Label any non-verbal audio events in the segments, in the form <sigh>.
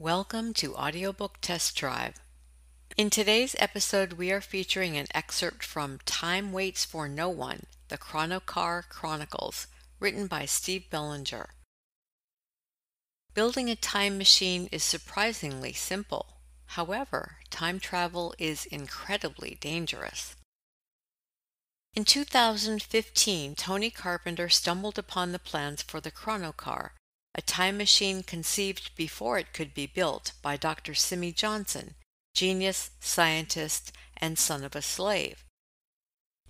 Welcome to Audiobook Test Drive. In today's episode, we are featuring an excerpt from Time Waits for No One, The Chronocar Chronicles, written by Steve Bellinger. Building a time machine is surprisingly simple. However, time travel is incredibly dangerous. In 2015, Tony Carpenter stumbled upon the plans for the Chronocar, a time machine conceived before it could be built by Dr. Simi Johnson, genius, scientist, and son of a slave.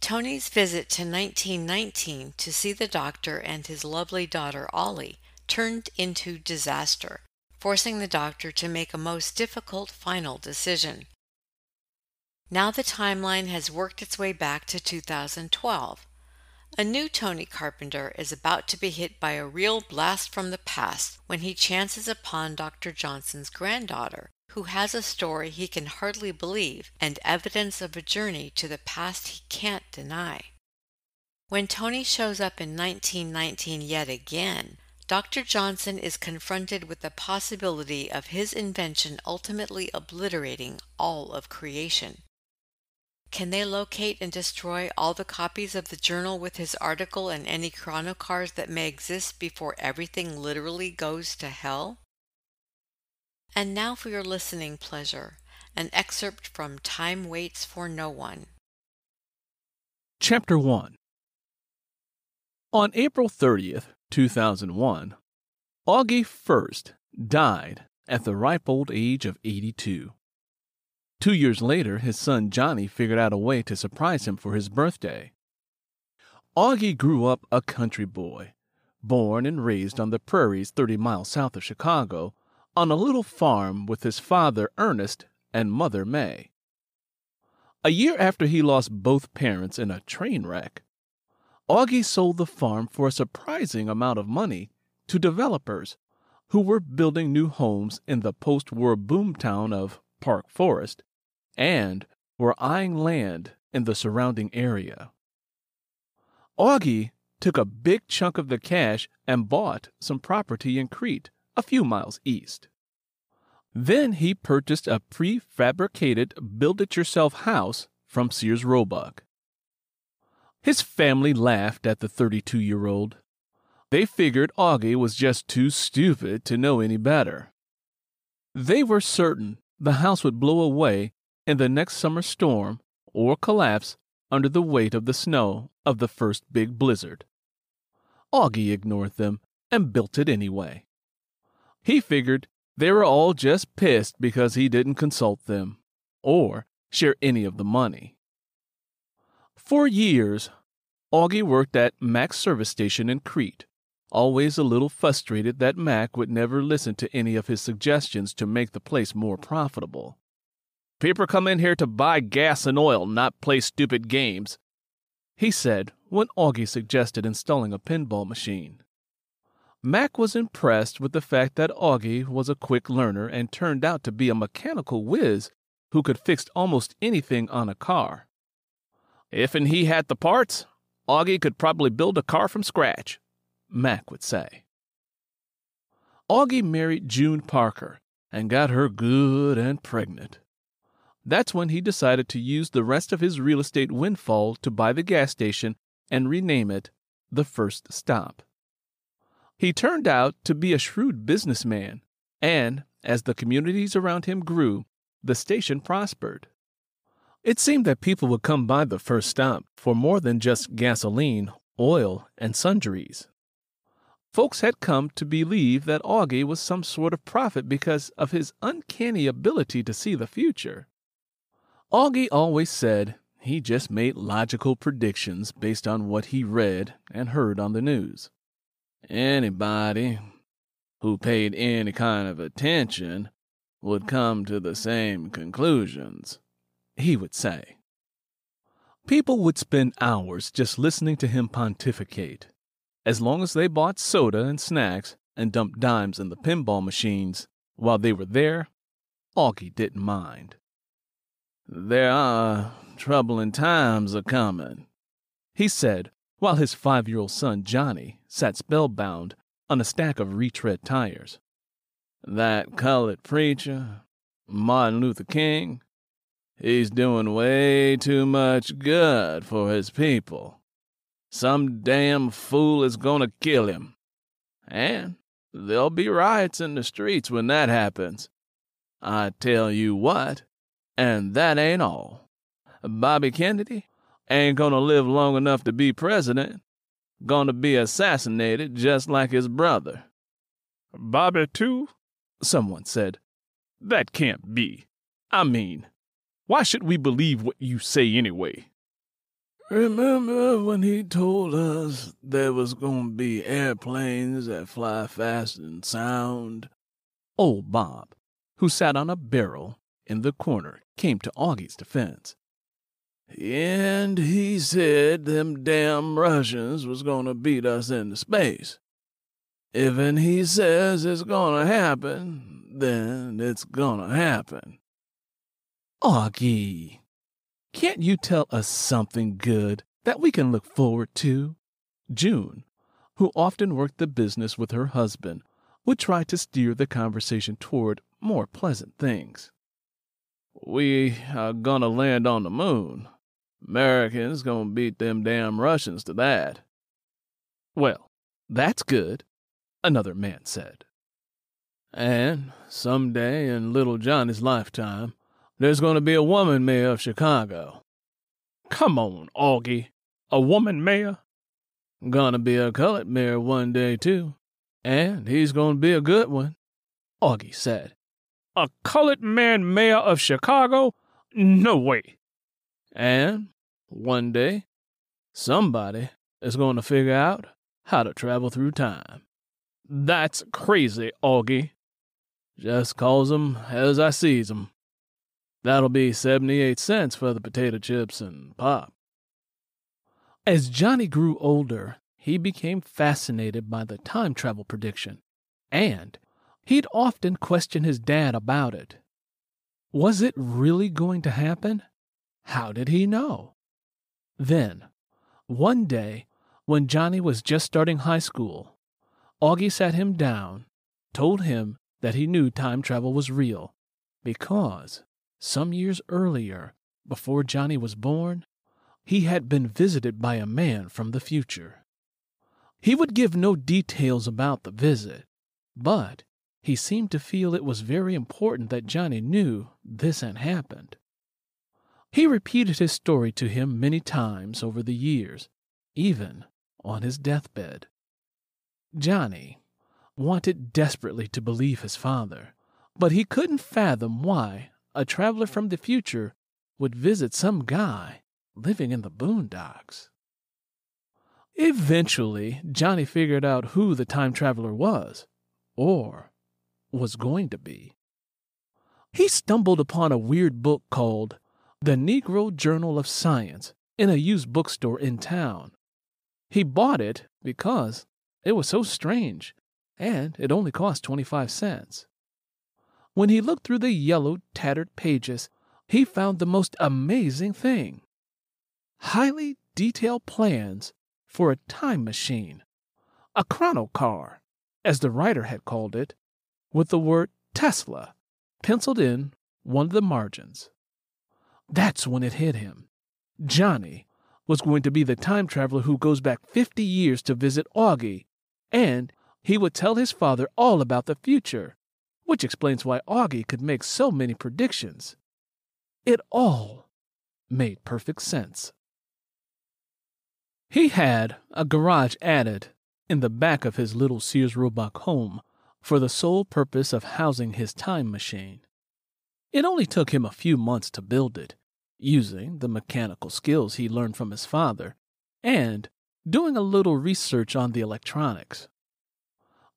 Tony's visit to 1919 to see the doctor and his lovely daughter Ollie turned into disaster, forcing the doctor to make a most difficult final decision. Now the timeline has worked its way back to 2012. A new Tony Carpenter is about to be hit by a real blast from the past when he chances upon Dr. Johnson's granddaughter, who has a story he can hardly believe and evidence of a journey to the past he can't deny. When Tony shows up in 1919 yet again, Dr. Johnson is confronted with the possibility of his invention ultimately obliterating all of creation. Can they locate and destroy all the copies of the journal with his article and any chronocars that may exist before everything literally goes to hell? And now for your listening pleasure, an excerpt from Time Waits for No One. Chapter 1 On April 30th, 2001, Augie First died at the ripe old age of 82. Two years later, his son Johnny figured out a way to surprise him for his birthday. Augie grew up a country boy, born and raised on the prairies 30 miles south of Chicago, on a little farm with his father Ernest and mother May. A year after he lost both parents in a train wreck, Augie sold the farm for a surprising amount of money to developers who were building new homes in the post war boomtown of Park Forest and were eyeing land in the surrounding area. Augie took a big chunk of the cash and bought some property in Crete, a few miles east. Then he purchased a prefabricated build it yourself house from Sears Roebuck. His family laughed at the 32 year old. They figured Augie was just too stupid to know any better. They were certain the house would blow away in the next summer storm or collapse under the weight of the snow of the first big blizzard. Augie ignored them and built it anyway. He figured they were all just pissed because he didn't consult them or share any of the money. For years, Augie worked at Mac's service station in Crete, always a little frustrated that Mac would never listen to any of his suggestions to make the place more profitable. People come in here to buy gas and oil, not play stupid games, he said when Augie suggested installing a pinball machine. Mac was impressed with the fact that Augie was a quick learner and turned out to be a mechanical whiz who could fix almost anything on a car. If and he had the parts, Augie could probably build a car from scratch, Mac would say. Augie married June Parker and got her good and pregnant. That's when he decided to use the rest of his real estate windfall to buy the gas station and rename it The First Stop. He turned out to be a shrewd businessman, and as the communities around him grew, the station prospered. It seemed that people would come by the first stop for more than just gasoline, oil, and sundries. Folks had come to believe that Augie was some sort of prophet because of his uncanny ability to see the future. Augie always said he just made logical predictions based on what he read and heard on the news. Anybody who paid any kind of attention would come to the same conclusions, he would say. People would spend hours just listening to him pontificate. As long as they bought soda and snacks and dumped dimes in the pinball machines while they were there, Augie didn't mind. There are troubling times a coming, he said, while his five year old son Johnny sat spellbound on a stack of retread tires. That colored preacher, Martin Luther King, he's doing way too much good for his people. Some damn fool is gonna kill him. And there'll be riots in the streets when that happens. I tell you what, and that ain't all. Bobby Kennedy ain't gonna live long enough to be president. Gonna be assassinated just like his brother. Bobby, too? Someone said. That can't be. I mean, why should we believe what you say anyway? Remember when he told us there was gonna be airplanes that fly fast and sound? Old Bob, who sat on a barrel in the corner, came to Augie's defense. And he said them damn Russians was gonna beat us into space. Even he says it's gonna happen, then it's gonna happen. Augie, can't you tell us something good that we can look forward to? June, who often worked the business with her husband, would try to steer the conversation toward more pleasant things. We are gonna land on the moon. Americans gonna beat them damn Russians to that. Well, that's good, another man said. And someday in little Johnny's lifetime, there's gonna be a woman mayor of Chicago. Come on, Augie. A woman mayor? Gonna be a colored mayor one day, too. And he's gonna be a good one, Augie said. A colored man mayor of Chicago? No way. And one day, somebody is going to figure out how to travel through time. That's crazy, Augie. Just calls 'em as I sees 'em. That'll be 78 cents for the potato chips and pop. As Johnny grew older, he became fascinated by the time travel prediction, and he'd often question his dad about it. Was it really going to happen? How did he know? Then, one day, when Johnny was just starting high school, Augie sat him down, told him that he knew time travel was real, because some years earlier, before Johnny was born, he had been visited by a man from the future. He would give no details about the visit, but he seemed to feel it was very important that Johnny knew this had happened. He repeated his story to him many times over the years, even on his deathbed. Johnny wanted desperately to believe his father, but he couldn't fathom why a traveler from the future would visit some guy living in the boondocks. Eventually, Johnny figured out who the time traveler was, or was going to be. He stumbled upon a weird book called the Negro Journal of Science in a used bookstore in town. He bought it because it was so strange, and it only cost 25 cents. When he looked through the yellow, tattered pages, he found the most amazing thing highly detailed plans for a time machine, a chronocar, as the writer had called it, with the word Tesla penciled in one of the margins. That's when it hit him. Johnny was going to be the time traveler who goes back 50 years to visit Augie, and he would tell his father all about the future, which explains why Augie could make so many predictions. It all made perfect sense. He had a garage added in the back of his little Sears Roebuck home for the sole purpose of housing his time machine. It only took him a few months to build it, using the mechanical skills he learned from his father, and doing a little research on the electronics.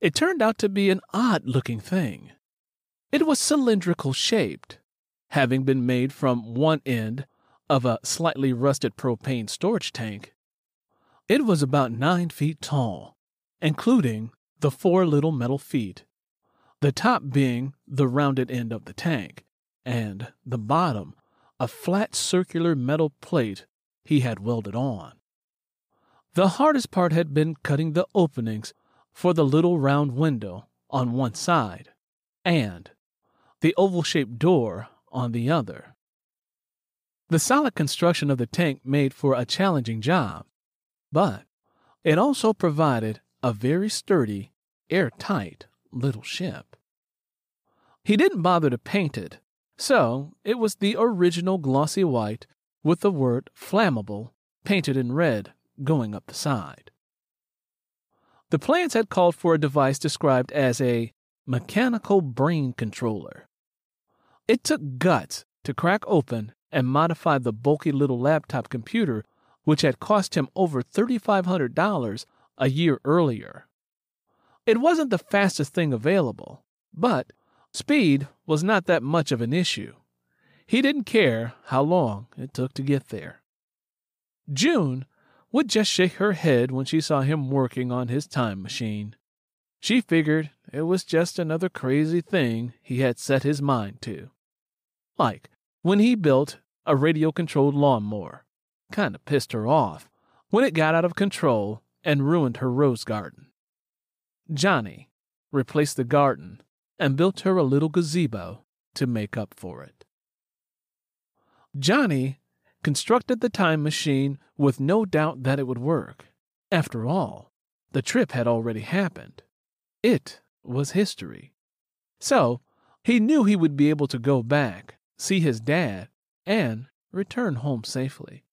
It turned out to be an odd looking thing. It was cylindrical shaped, having been made from one end of a slightly rusted propane storage tank. It was about nine feet tall, including the four little metal feet, the top being the rounded end of the tank, and the bottom a flat circular metal plate he had welded on. The hardest part had been cutting the openings for the little round window on one side. and the oval shaped door on the other. The solid construction of the tank made for a challenging job, but it also provided a very sturdy, airtight little ship. He didn't bother to paint it, so it was the original glossy white with the word flammable painted in red going up the side. The plans had called for a device described as a mechanical brain controller. It took guts to crack open and modify the bulky little laptop computer, which had cost him over $3,500 a year earlier. It wasn't the fastest thing available, but speed was not that much of an issue. He didn't care how long it took to get there. June would just shake her head when she saw him working on his time machine. She figured it was just another crazy thing he had set his mind to. Like when he built a radio controlled lawnmower. Kinda pissed her off when it got out of control and ruined her rose garden. Johnny replaced the garden and built her a little gazebo to make up for it. Johnny constructed the time machine with no doubt that it would work. After all, the trip had already happened. It was history. So, he knew he would be able to go back, see his dad, and return home safely.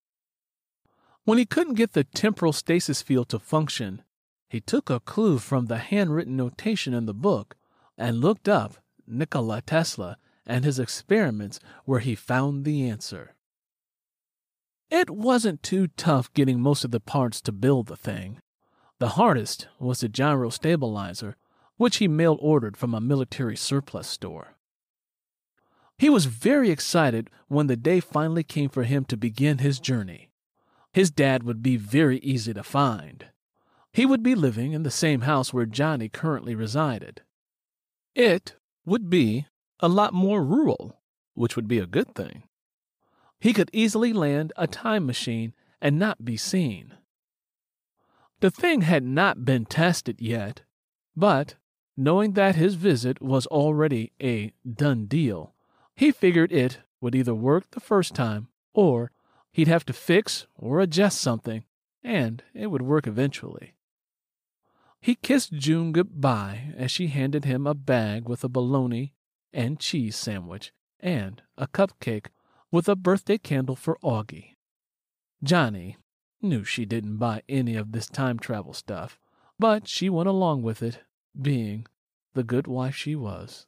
When he couldn't get the temporal stasis field to function, he took a clue from the handwritten notation in the book and looked up Nikola Tesla and his experiments where he found the answer. It wasn't too tough getting most of the parts to build the thing. The hardest was the gyro stabilizer, which he mail ordered from a military surplus store. He was very excited when the day finally came for him to begin his journey. His dad would be very easy to find. He would be living in the same house where Johnny currently resided. It would be a lot more rural, which would be a good thing. He could easily land a time machine and not be seen. The thing had not been tested yet, but knowing that his visit was already a done deal, he figured it would either work the first time or he'd have to fix or adjust something, and it would work eventually. He kissed June goodbye as she handed him a bag with a bologna and cheese sandwich and a cupcake with a birthday candle for Augie. Johnny knew she didn't buy any of this time travel stuff, but she went along with it, being the good wife she was.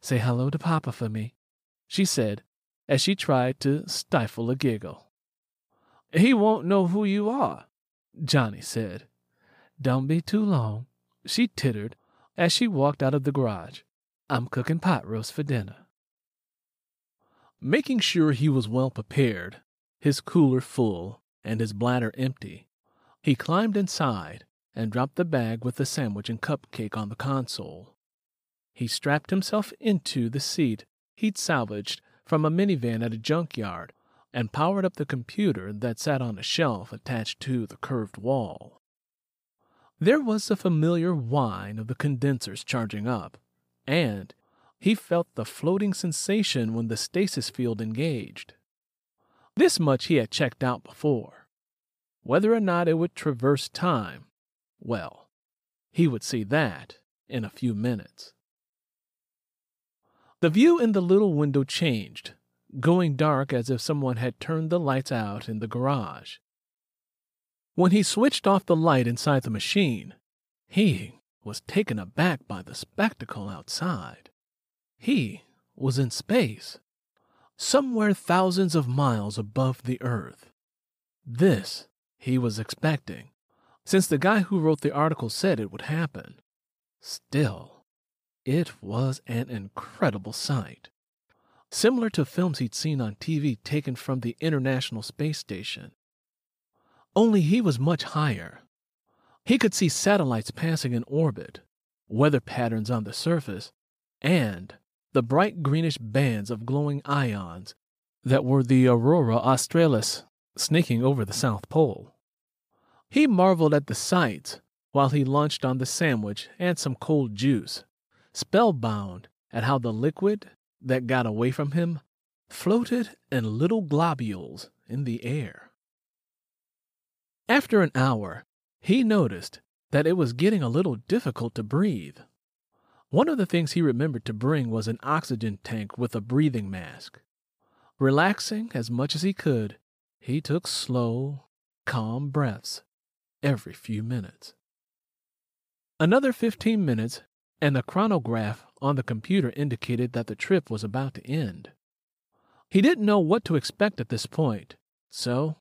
Say hello to Papa for me, she said as she tried to stifle a giggle. He won't know who you are, Johnny said. Don't be too long, she tittered as she walked out of the garage. I'm cooking pot roast for dinner. Making sure he was well prepared, his cooler full and his bladder empty, he climbed inside and dropped the bag with the sandwich and cupcake on the console. He strapped himself into the seat he'd salvaged from a minivan at a junkyard and powered up the computer that sat on a shelf attached to the curved wall. There was the familiar whine of the condensers charging up, and he felt the floating sensation when the stasis field engaged. This much he had checked out before. Whether or not it would traverse time, well, he would see that in a few minutes. The view in the little window changed, going dark as if someone had turned the lights out in the garage. When he switched off the light inside the machine, he was taken aback by the spectacle outside. He was in space, somewhere thousands of miles above the Earth. This he was expecting, since the guy who wrote the article said it would happen. Still, it was an incredible sight. Similar to films he'd seen on TV taken from the International Space Station. Only he was much higher. He could see satellites passing in orbit, weather patterns on the surface, and the bright greenish bands of glowing ions that were the aurora australis snaking over the South Pole. He marveled at the sights while he lunched on the sandwich and some cold juice, spellbound at how the liquid that got away from him floated in little globules in the air. After an hour, he noticed that it was getting a little difficult to breathe. One of the things he remembered to bring was an oxygen tank with a breathing mask. Relaxing as much as he could, he took slow, calm breaths every few minutes. Another 15 minutes, and the chronograph on the computer indicated that the trip was about to end. He didn't know what to expect at this point, so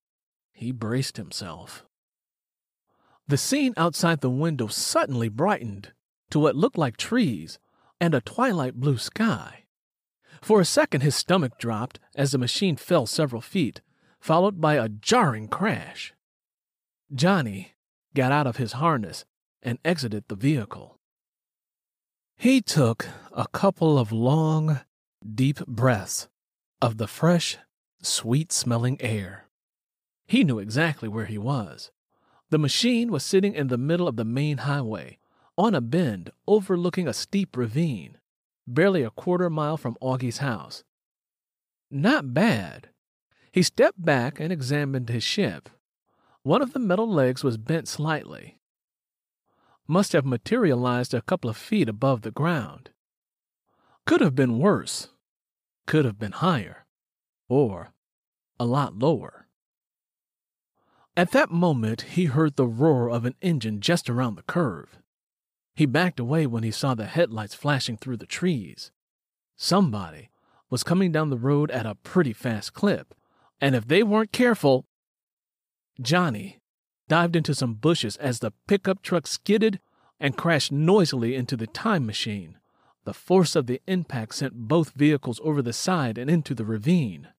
he braced himself. The scene outside the window suddenly brightened to what looked like trees and a twilight blue sky. For a second, his stomach dropped as the machine fell several feet, followed by a jarring crash. Johnny got out of his harness and exited the vehicle. He took a couple of long, deep breaths of the fresh, sweet smelling air. He knew exactly where he was. The machine was sitting in the middle of the main highway, on a bend overlooking a steep ravine, barely a quarter mile from Augie's house. Not bad. He stepped back and examined his ship. One of the metal legs was bent slightly. Must have materialized a couple of feet above the ground. Could have been worse. Could have been higher. Or a lot lower. At that moment, he heard the roar of an engine just around the curve. He backed away when he saw the headlights flashing through the trees. Somebody was coming down the road at a pretty fast clip, and if they weren't careful, Johnny dived into some bushes as the pickup truck skidded and crashed noisily into the time machine. The force of the impact sent both vehicles over the side and into the ravine.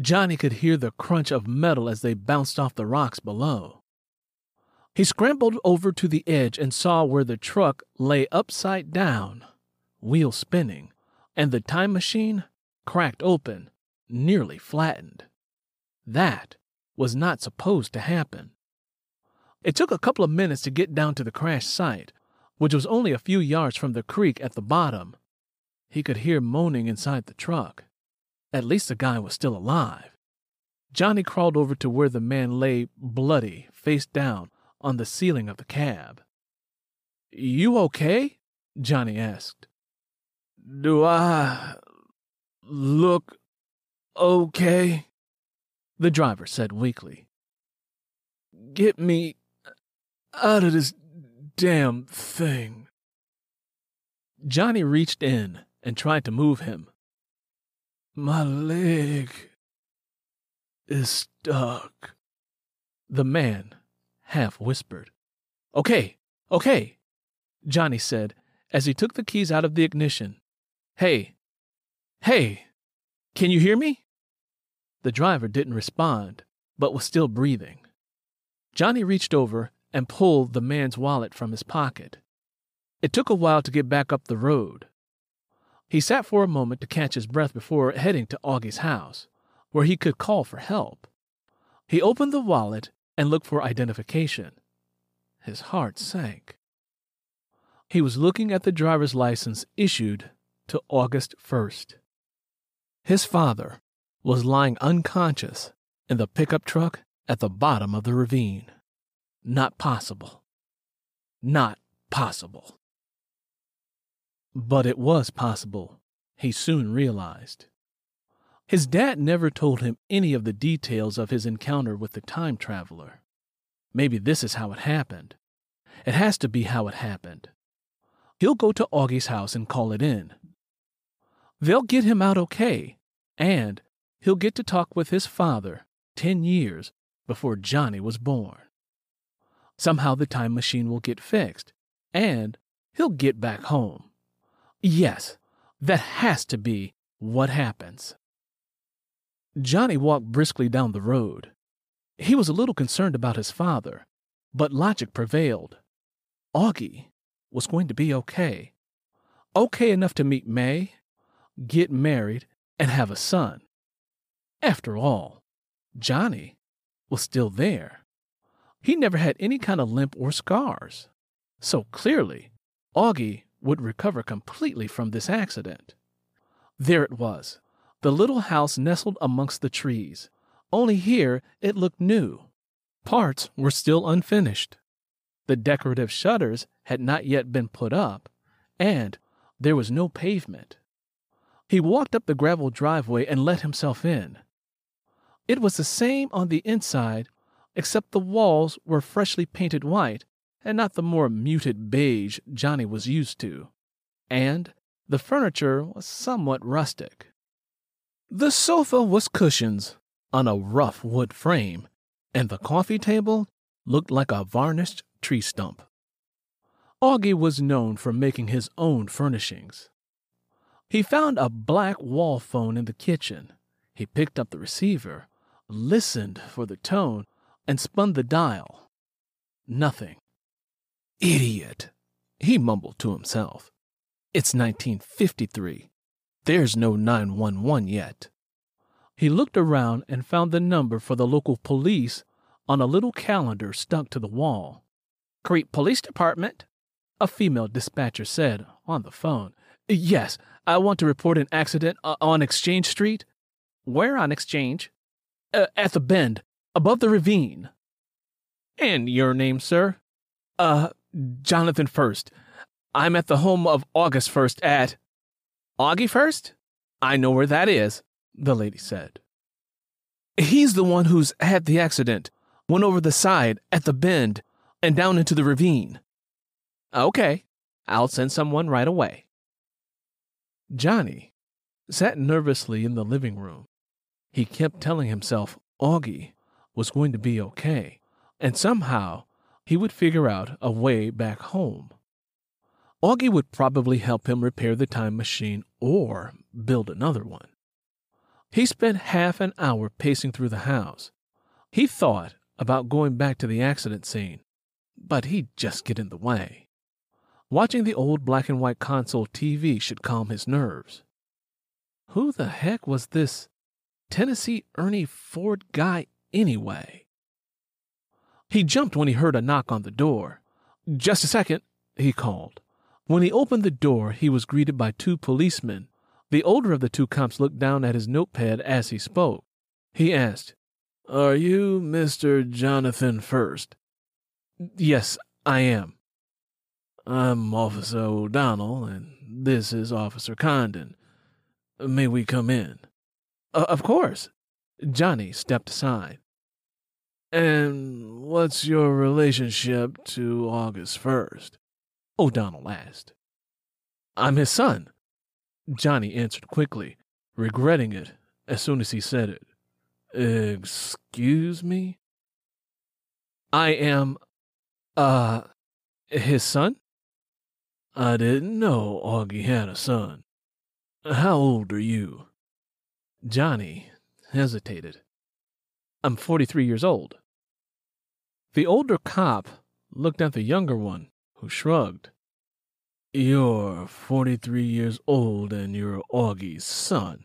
Johnny could hear the crunch of metal as they bounced off the rocks below. He scrambled over to the edge and saw where the truck lay upside down, wheels spinning, and the time machine cracked open, nearly flattened. That was not supposed to happen. It took a couple of minutes to get down to the crash site, which was only a few yards from the creek at the bottom. He could hear moaning inside the truck. At least the guy was still alive. Johnny crawled over to where the man lay bloody, face down, on the ceiling of the cab. You okay? Johnny asked. Do I look okay? The driver said weakly. Get me out of this damn thing. Johnny reached in and tried to move him. My leg is stuck. The man half whispered. Okay, okay, Johnny said as he took the keys out of the ignition. Hey, hey, can you hear me? The driver didn't respond, but was still breathing. Johnny reached over and pulled the man's wallet from his pocket. It took a while to get back up the road. He sat for a moment to catch his breath before heading to Augie's house, where he could call for help. He opened the wallet and looked for identification. His heart sank. He was looking at the driver's license issued to August First. His father was lying unconscious in the pickup truck at the bottom of the ravine. Not possible. Not possible. But it was possible, he soon realized. His dad never told him any of the details of his encounter with the time traveler. Maybe this is how it happened. It has to be how it happened. He'll go to Augie's house and call it in. They'll get him out okay, and he'll get to talk with his father ten years before Johnny was born. Somehow the time machine will get fixed, and he'll get back home. Yes, that has to be what happens. Johnny walked briskly down the road. He was a little concerned about his father, but logic prevailed. Augie was going to be okay. Okay enough to meet May, get married, and have a son. After all, Johnny was still there. He never had any kind of limp or scars. So clearly, Augie would recover completely from this accident. There it was, the little house nestled amongst the trees. Only here it looked new. Parts were still unfinished. The decorative shutters had not yet been put up, and there was no pavement. He walked up the gravel driveway and let himself in. It was the same on the inside, except the walls were freshly painted white and not the more muted beige Johnny was used to. And the furniture was somewhat rustic. The sofa was cushions on a rough wood frame, and the coffee table looked like a varnished tree stump. Augie was known for making his own furnishings. He found a black wall phone in the kitchen. He picked up the receiver, listened for the tone, and spun the dial. Nothing. Idiot, he mumbled to himself. It's 1953. There's no 911 yet. He looked around and found the number for the local police on a little calendar stuck to the wall. Crete Police Department, a female dispatcher said on the phone. Yes, I want to report an accident uh, on Exchange Street. Where on Exchange? Uh, at the bend, above the ravine. And your name, sir? Uh, Jonathan First. I'm at the home of August First at. Augie First? I know where that is, the lady said. He's the one who's had the accident, went over the side, at the bend, and down into the ravine. Okay, I'll send someone right away. Johnny sat nervously in the living room. He kept telling himself Augie was going to be okay, and somehow he would figure out a way back home. Augie would probably help him repair the time machine or build another one. He spent half an hour pacing through the house. He thought about going back to the accident scene, but he'd just get in the way. Watching the old black and white console TV should calm his nerves. Who the heck was this Tennessee Ernie Ford guy anyway? He jumped when he heard a knock on the door. Just a second, he called. When he opened the door, he was greeted by two policemen. The older of the two cops looked down at his notepad as he spoke. He asked, Are you Mr. Jonathan First? Yes, I am. I'm Officer O'Donnell, and this is Officer Condon. May we come in? Uh, of course. Johnny stepped aside. And what's your relationship to August First? O'Donnell asked. I'm his son. Johnny answered quickly, regretting it as soon as he said it. Excuse me? I am, uh, his son? I didn't know Augie had a son. How old are you? Johnny hesitated. I'm 43 years old. The older cop looked at the younger one, who shrugged. You're 43 years old and you're Augie's son.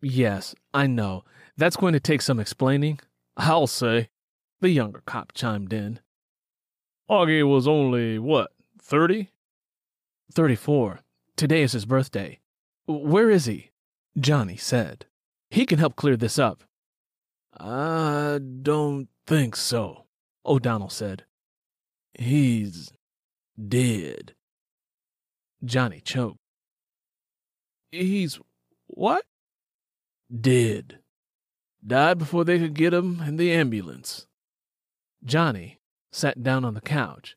Yes, I know. That's going to take some explaining. I'll say. The younger cop chimed in. Augie was only, what, 30? 34. Today is his birthday. Where is he? Johnny said. He can help clear this up. I don't think so. O'Donnell said. He's dead. Johnny choked. He's what? Dead. Died before they could get him in the ambulance. Johnny sat down on the couch.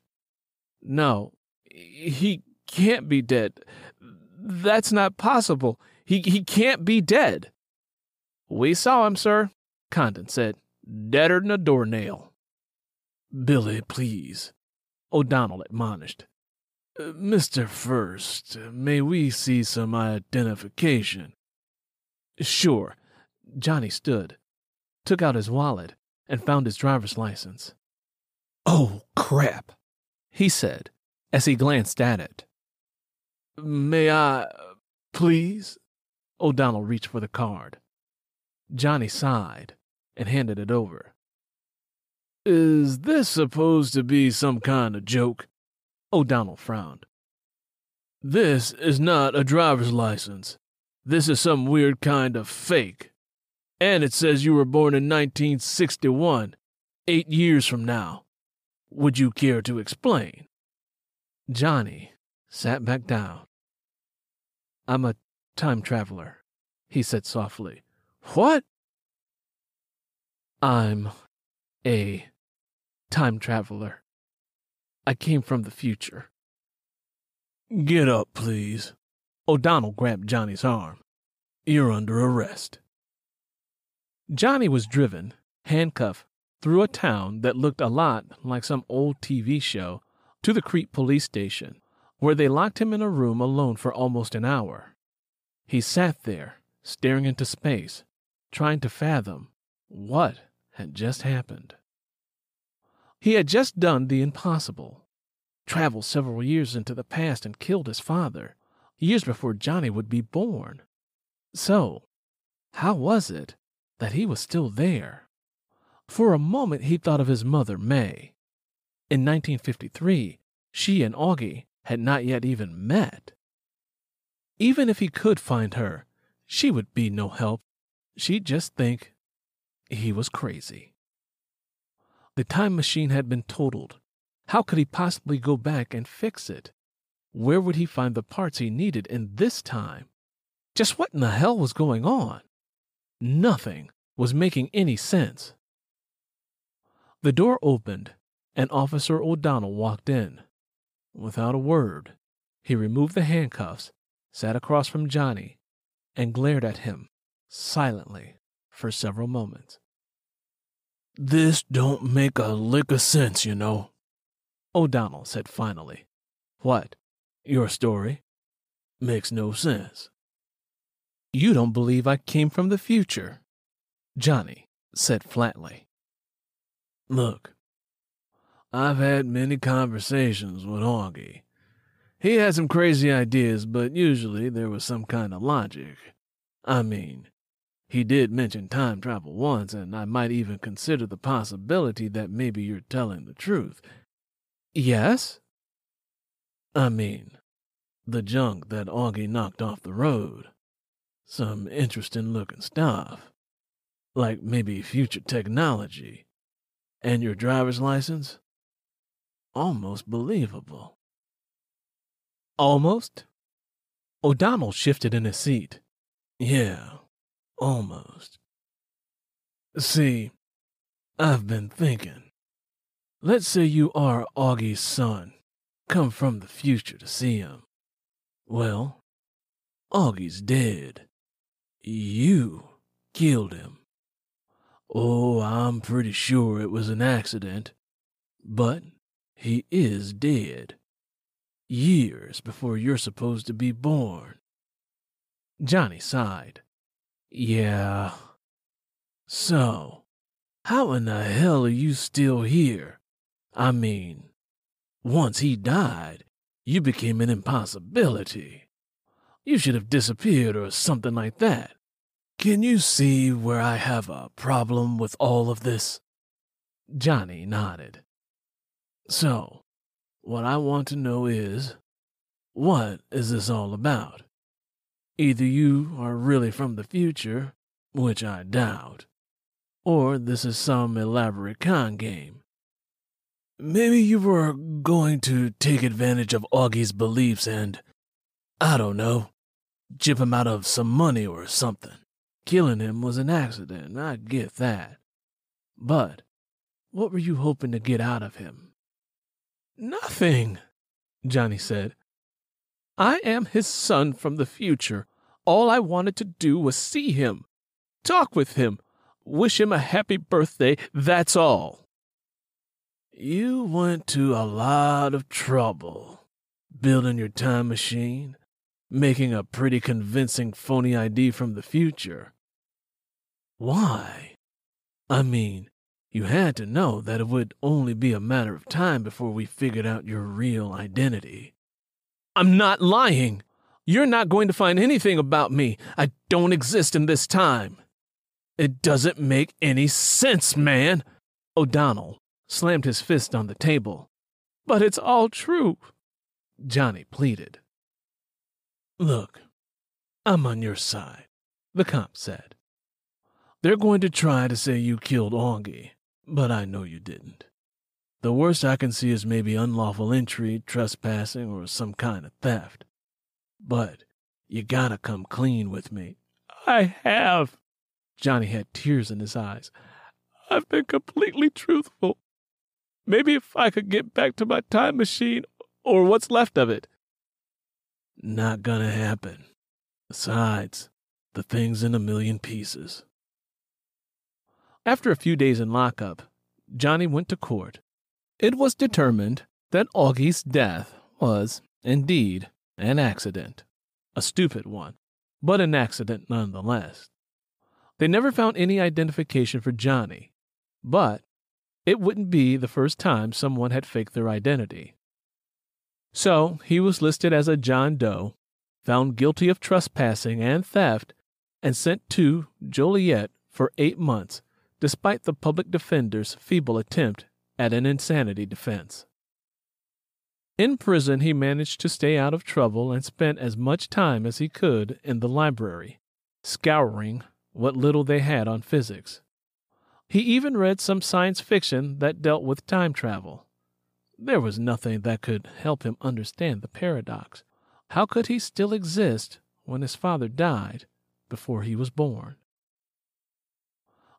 No, he can't be dead. That's not possible. He, he can't be dead. We saw him, sir, Condon said. Deader than a doornail. Billy, please, O'Donnell admonished. Uh, Mr. First, may we see some identification? Sure. Johnny stood, took out his wallet, and found his driver's license. Oh, crap, he said as he glanced at it. May I, please? O'Donnell reached for the card. Johnny sighed and handed it over. Is this supposed to be some kind of joke? O'Donnell frowned. This is not a driver's license. This is some weird kind of fake. And it says you were born in 1961, eight years from now. Would you care to explain? Johnny sat back down. I'm a time traveler, he said softly. What? I'm a time traveler. I came from the future. Get up, please. O'Donnell grabbed Johnny's arm. You're under arrest. Johnny was driven, handcuffed, through a town that looked a lot like some old TV show to the Crete police station, where they locked him in a room alone for almost an hour. He sat there, staring into space, trying to fathom what had just happened. He had just done the impossible traveled several years into the past and killed his father, years before Johnny would be born. So, how was it that he was still there? For a moment, he thought of his mother, May. In 1953, she and Augie had not yet even met. Even if he could find her, she would be no help. She'd just think he was crazy. The time machine had been totaled. How could he possibly go back and fix it? Where would he find the parts he needed in this time? Just what in the hell was going on? Nothing was making any sense. The door opened, and Officer O'Donnell walked in. Without a word, he removed the handcuffs, sat across from Johnny, and glared at him silently for several moments. This don't make a lick of sense, you know, O'Donnell said finally. What? Your story? Makes no sense. You don't believe I came from the future, Johnny said flatly. Look, I've had many conversations with Augie. He had some crazy ideas, but usually there was some kind of logic. I mean, he did mention time travel once, and I might even consider the possibility that maybe you're telling the truth. Yes? I mean, the junk that Augie knocked off the road. Some interesting looking stuff. Like maybe future technology. And your driver's license? Almost believable. Almost? O'Donnell shifted in his seat. Yeah, Almost. See, I've been thinking. Let's say you are Augie's son, come from the future to see him. Well, Augie's dead. You killed him. Oh, I'm pretty sure it was an accident. But he is dead. Years before you're supposed to be born. Johnny sighed. Yeah. So, how in the hell are you still here? I mean, once he died, you became an impossibility. You should have disappeared or something like that. Can you see where I have a problem with all of this? Johnny nodded. So, what I want to know is, what is this all about? Either you are really from the future, which I doubt, or this is some elaborate con game. Maybe you were going to take advantage of Augie's beliefs and, I don't know, chip him out of some money or something. Killing him was an accident, I get that. But what were you hoping to get out of him? Nothing, Johnny said. I am his son from the future, all I wanted to do was see him, talk with him, wish him a happy birthday, that's all. You went to a lot of trouble building your time machine, making a pretty convincing phony ID from the future. Why? I mean, you had to know that it would only be a matter of time before we figured out your real identity. I'm not lying, you're not going to find anything about me. I don't exist in this time. It doesn't make any sense, man. O'Donnell slammed his fist on the table. But it's all true, Johnny pleaded. Look, I'm on your side, the cop said. They're going to try to say you killed Augie, but I know you didn't. The worst I can see is maybe unlawful entry, trespassing, or some kind of theft. But you gotta come clean with me. I have. Johnny had tears in his eyes. I've been completely truthful. Maybe if I could get back to my time machine, or what's left of it. Not gonna happen. Besides, the thing's in a million pieces. After a few days in lockup, Johnny went to court. It was determined that Augie's death was, indeed, an accident. A stupid one, but an accident nonetheless. They never found any identification for Johnny, but it wouldn't be the first time someone had faked their identity. So he was listed as a John Doe, found guilty of trespassing and theft, and sent to Joliet for eight months, despite the public defender's feeble attempt at an insanity defense. In prison, he managed to stay out of trouble and spent as much time as he could in the library, scouring what little they had on physics. He even read some science fiction that dealt with time travel. There was nothing that could help him understand the paradox. How could he still exist when his father died before he was born?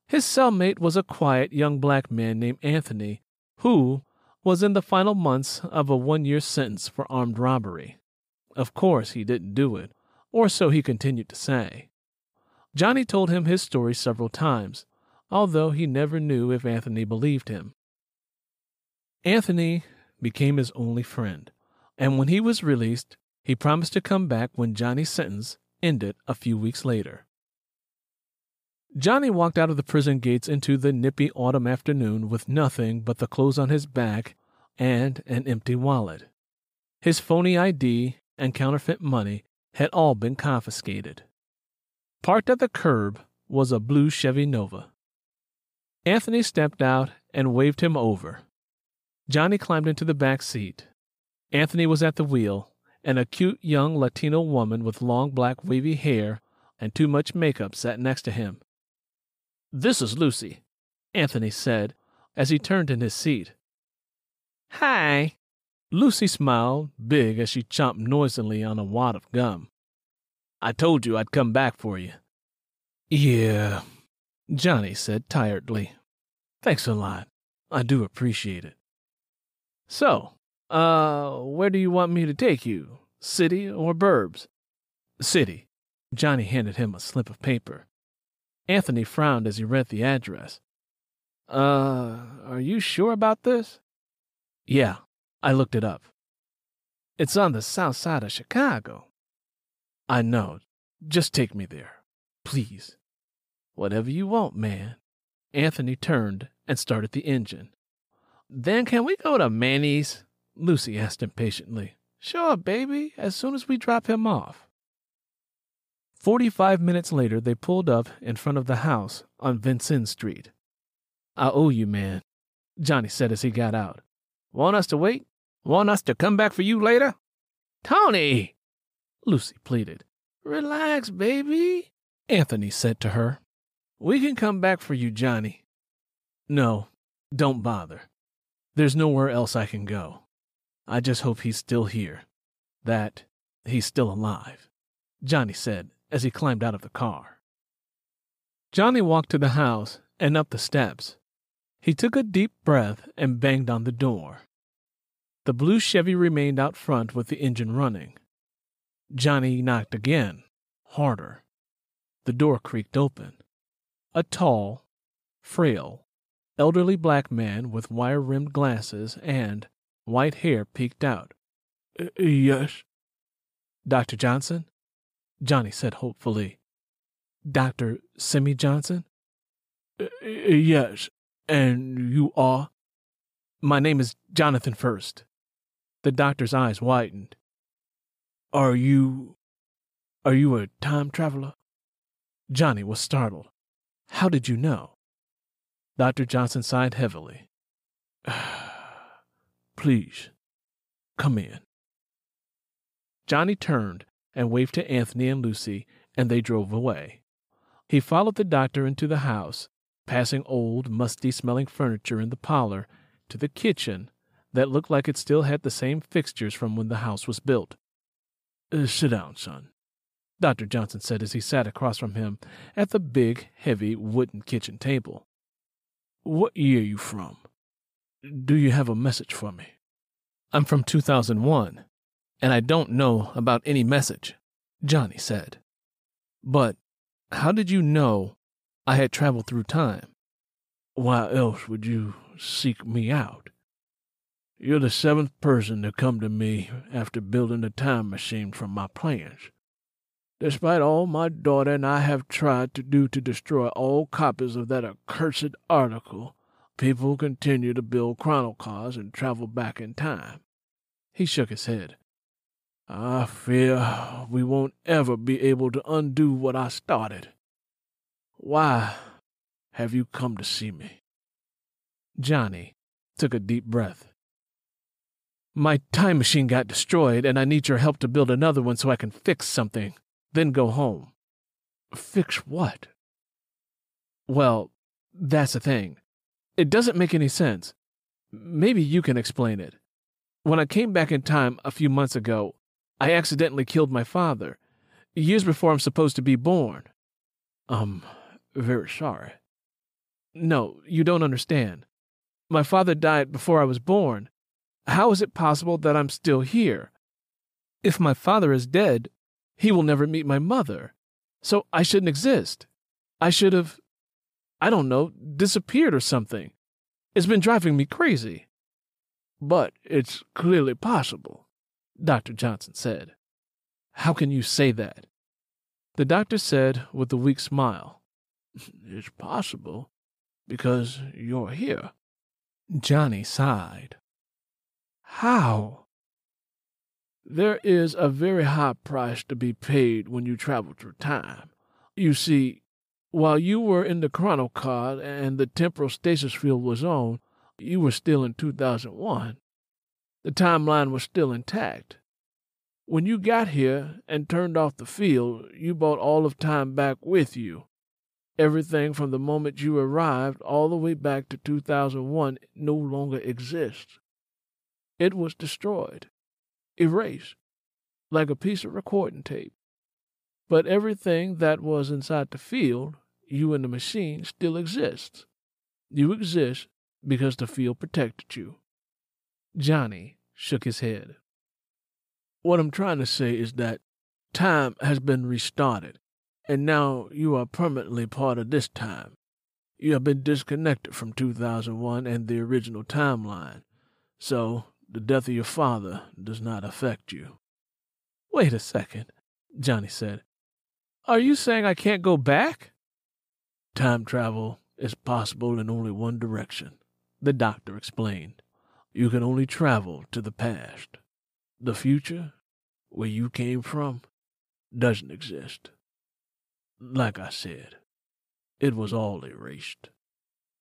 His cellmate was a quiet young black man named Anthony, who was in the final months of a one year sentence for armed robbery. Of course, he didn't do it, or so he continued to say. Johnny told him his story several times, although he never knew if Anthony believed him. Anthony became his only friend, and when he was released, he promised to come back when Johnny's sentence ended a few weeks later. Johnny walked out of the prison gates into the nippy autumn afternoon with nothing but the clothes on his back and an empty wallet. His phony ID and counterfeit money had all been confiscated. Parked at the curb was a blue Chevy Nova. Anthony stepped out and waved him over. Johnny climbed into the back seat. Anthony was at the wheel, and a cute young Latino woman with long black wavy hair and too much makeup sat next to him. This is Lucy, Anthony said as he turned in his seat. Hi. Lucy smiled big as she chomped noisily on a wad of gum. I told you I'd come back for you. Yeah, Johnny said tiredly. Thanks a lot. I do appreciate it. So, uh, where do you want me to take you? City or burbs? City. Johnny handed him a slip of paper. Anthony frowned as he read the address. Uh, are you sure about this? Yeah, I looked it up. It's on the south side of Chicago. I know. Just take me there. Please. Whatever you want, man. Anthony turned and started the engine. Then can we go to Manny's? Lucy asked impatiently. Sure, baby, as soon as we drop him off. Forty five minutes later, they pulled up in front of the house on Vincennes Street. I owe you, man, Johnny said as he got out. Want us to wait? Want us to come back for you later? Tony! Lucy pleaded. Relax, baby, Anthony said to her. We can come back for you, Johnny. No, don't bother. There's nowhere else I can go. I just hope he's still here. That he's still alive, Johnny said as he climbed out of the car. Johnny walked to the house and up the steps. He took a deep breath and banged on the door. The blue Chevy remained out front with the engine running. Johnny knocked again, harder. The door creaked open. A tall, frail, elderly black man with wire rimmed glasses and white hair peeked out. Yes. Dr. Johnson? Johnny said hopefully. Dr. Simi Johnson? Uh, uh, yes. And you are? My name is Jonathan First. The doctor's eyes widened. Are you. Are you a time traveler? Johnny was startled. How did you know? Dr. Johnson sighed heavily. <sighs> Please, come in. Johnny turned and waved to Anthony and Lucy, and they drove away. He followed the doctor into the house, passing old, musty smelling furniture in the parlor to the kitchen that looked like it still had the same fixtures from when the house was built. Uh, sit down, son, Dr. Johnson said as he sat across from him at the big, heavy wooden kitchen table. What year are you from? Do you have a message for me? I'm from 2001, and I don't know about any message, Johnny said. But how did you know I had traveled through time? Why else would you seek me out? You're the seventh person to come to me after building a time machine from my plans. Despite all my daughter and I have tried to do to destroy all copies of that accursed article, people continue to build chronocars and travel back in time. He shook his head. I fear we won't ever be able to undo what I started. Why have you come to see me? Johnny took a deep breath. My time machine got destroyed, and I need your help to build another one so I can fix something then go home. Fix what? Well, that's the thing. It doesn't make any sense. Maybe you can explain it. When I came back in time a few months ago, I accidentally killed my father, years before I'm supposed to be born. I'm very sorry. No, you don't understand. My father died before I was born. How is it possible that I'm still here? If my father is dead, he will never meet my mother. So I shouldn't exist. I should have, I don't know, disappeared or something. It's been driving me crazy. But it's clearly possible, Dr. Johnson said. How can you say that? The doctor said with a weak smile, It's possible because you're here. Johnny sighed. How? There is a very high price to be paid when you travel through time. You see, while you were in the chronocar and the temporal stasis field was on, you were still in 2001. The timeline was still intact. When you got here and turned off the field, you brought all of time back with you. Everything from the moment you arrived all the way back to 2001 no longer exists. It was destroyed erased, like a piece of recording tape. But everything that was inside the field, you and the machine, still exists. You exist because the field protected you. Johnny shook his head. What I'm trying to say is that time has been restarted, and now you are permanently part of this time. You have been disconnected from 2001 and the original timeline. So, the death of your father does not affect you. Wait a second, Johnny said. Are you saying I can't go back? Time travel is possible in only one direction, the doctor explained. You can only travel to the past. The future, where you came from, doesn't exist. Like I said, it was all erased.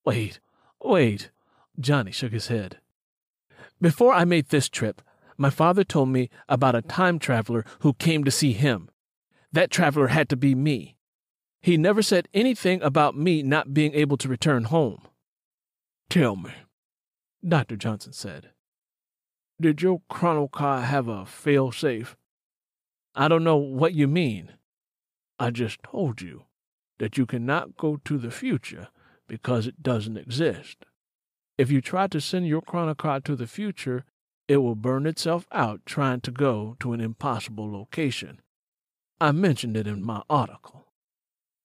Wait, wait. Johnny shook his head. Before I made this trip, my father told me about a time traveler who came to see him. That traveler had to be me. He never said anything about me not being able to return home. Tell me, Dr. Johnson said. Did your chrono car have a fail safe? I don't know what you mean. I just told you that you cannot go to the future because it doesn't exist. If you try to send your chronocar to the future, it will burn itself out trying to go to an impossible location. I mentioned it in my article.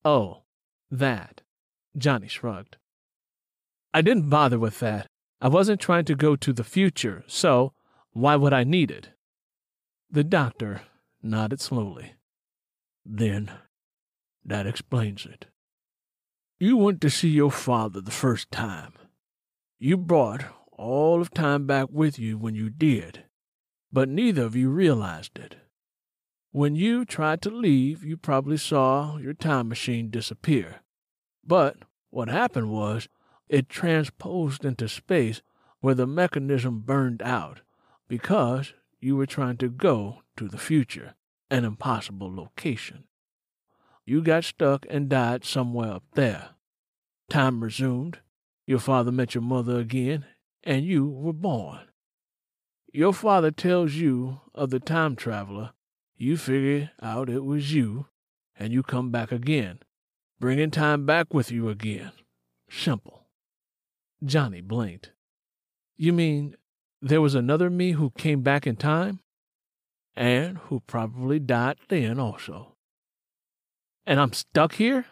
Oh, that. Johnny shrugged. I didn't bother with that. I wasn't trying to go to the future, so why would I need it? The doctor nodded slowly. Then that explains it. You went to see your father the first time. You brought all of time back with you when you did, but neither of you realized it. When you tried to leave, you probably saw your time machine disappear. But what happened was it transposed into space where the mechanism burned out because you were trying to go to the future. an impossible location. You got stuck and died somewhere up there. Time resumed. Your father met your mother again, and you were born. Your father tells you of the time traveler. You figure out it was you, and you come back again, bringing time back with you again. Simple. Johnny blinked. You mean there was another me who came back in time? And who probably died then also. And I'm stuck here?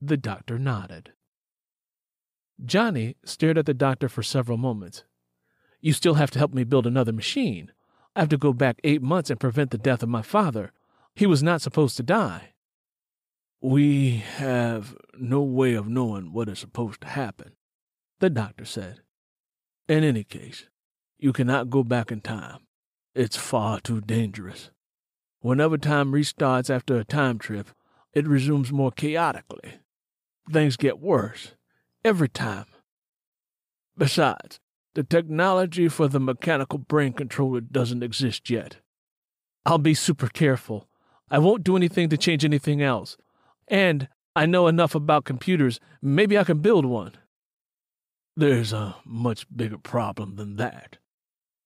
The doctor nodded. Johnny stared at the doctor for several moments. You still have to help me build another machine. I have to go back eight months and prevent the death of my father. He was not supposed to die. We have no way of knowing what is supposed to happen, the doctor said. In any case, you cannot go back in time. It's far too dangerous. Whenever time restarts after a time trip, it resumes more chaotically. Things get worse every time. Besides, the technology for the mechanical brain controller doesn't exist yet. I'll be super careful. I won't do anything to change anything else. And I know enough about computers. Maybe I can build one. There's a much bigger problem than that.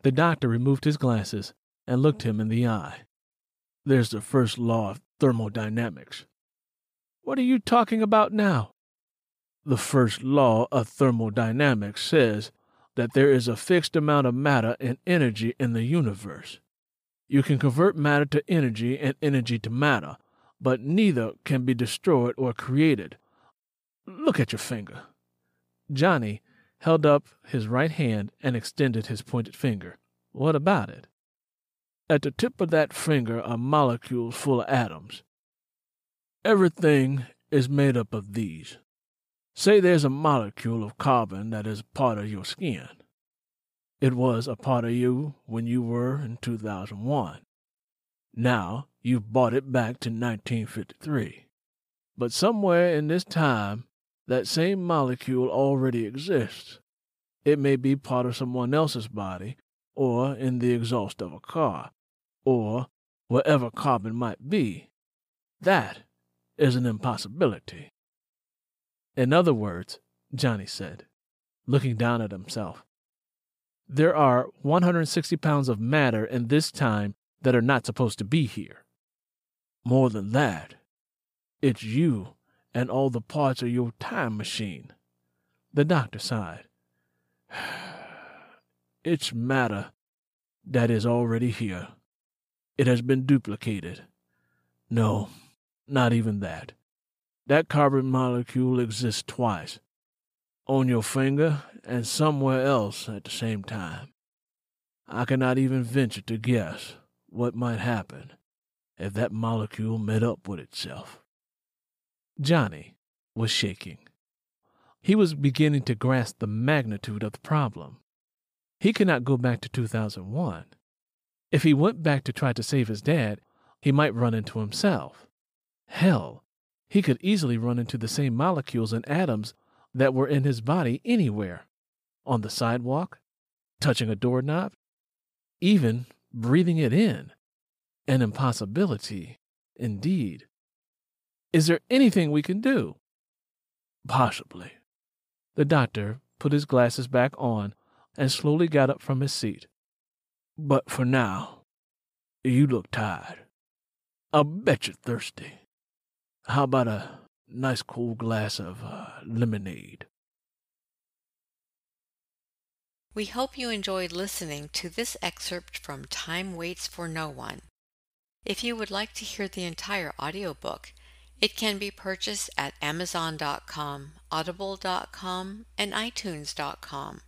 The doctor removed his glasses and looked him in the eye. There's the first law of thermodynamics. What are you talking about now? The first law of thermodynamics says that there is a fixed amount of matter and energy in the universe. You can convert matter to energy and energy to matter, but neither can be destroyed or created. Look at your finger. Johnny held up his right hand and extended his pointed finger. What about it? At the tip of that finger are molecules full of atoms. Everything is made up of these. Say there's a molecule of carbon that is part of your skin. It was a part of you when you were in 2001. Now you've brought it back to 1953. But somewhere in this time, that same molecule already exists. It may be part of someone else's body, or in the exhaust of a car, or wherever carbon might be. That is an impossibility. In other words, Johnny said, looking down at himself, there are 160 pounds of matter in this time that are not supposed to be here. More than that, it's you and all the parts of your time machine. The doctor sighed. <sighs> It's matter that is already here. It has been duplicated. No, not even that. That carbon molecule exists twice on your finger and somewhere else at the same time. I cannot even venture to guess what might happen if that molecule met up with itself. Johnny was shaking. He was beginning to grasp the magnitude of the problem. He could not go back to 2001. If he went back to try to save his dad, he might run into himself. Hell, he could easily run into the same molecules and atoms that were in his body anywhere on the sidewalk, touching a doorknob, even breathing it in. An impossibility, indeed. Is there anything we can do? Possibly. The doctor put his glasses back on and slowly got up from his seat. But for now, you look tired. I'll bet you're thirsty. How about a nice cool glass of uh, lemonade? We hope you enjoyed listening to this excerpt from Time Waits for No One. If you would like to hear the entire audiobook, it can be purchased at Amazon.com, Audible.com, and iTunes.com.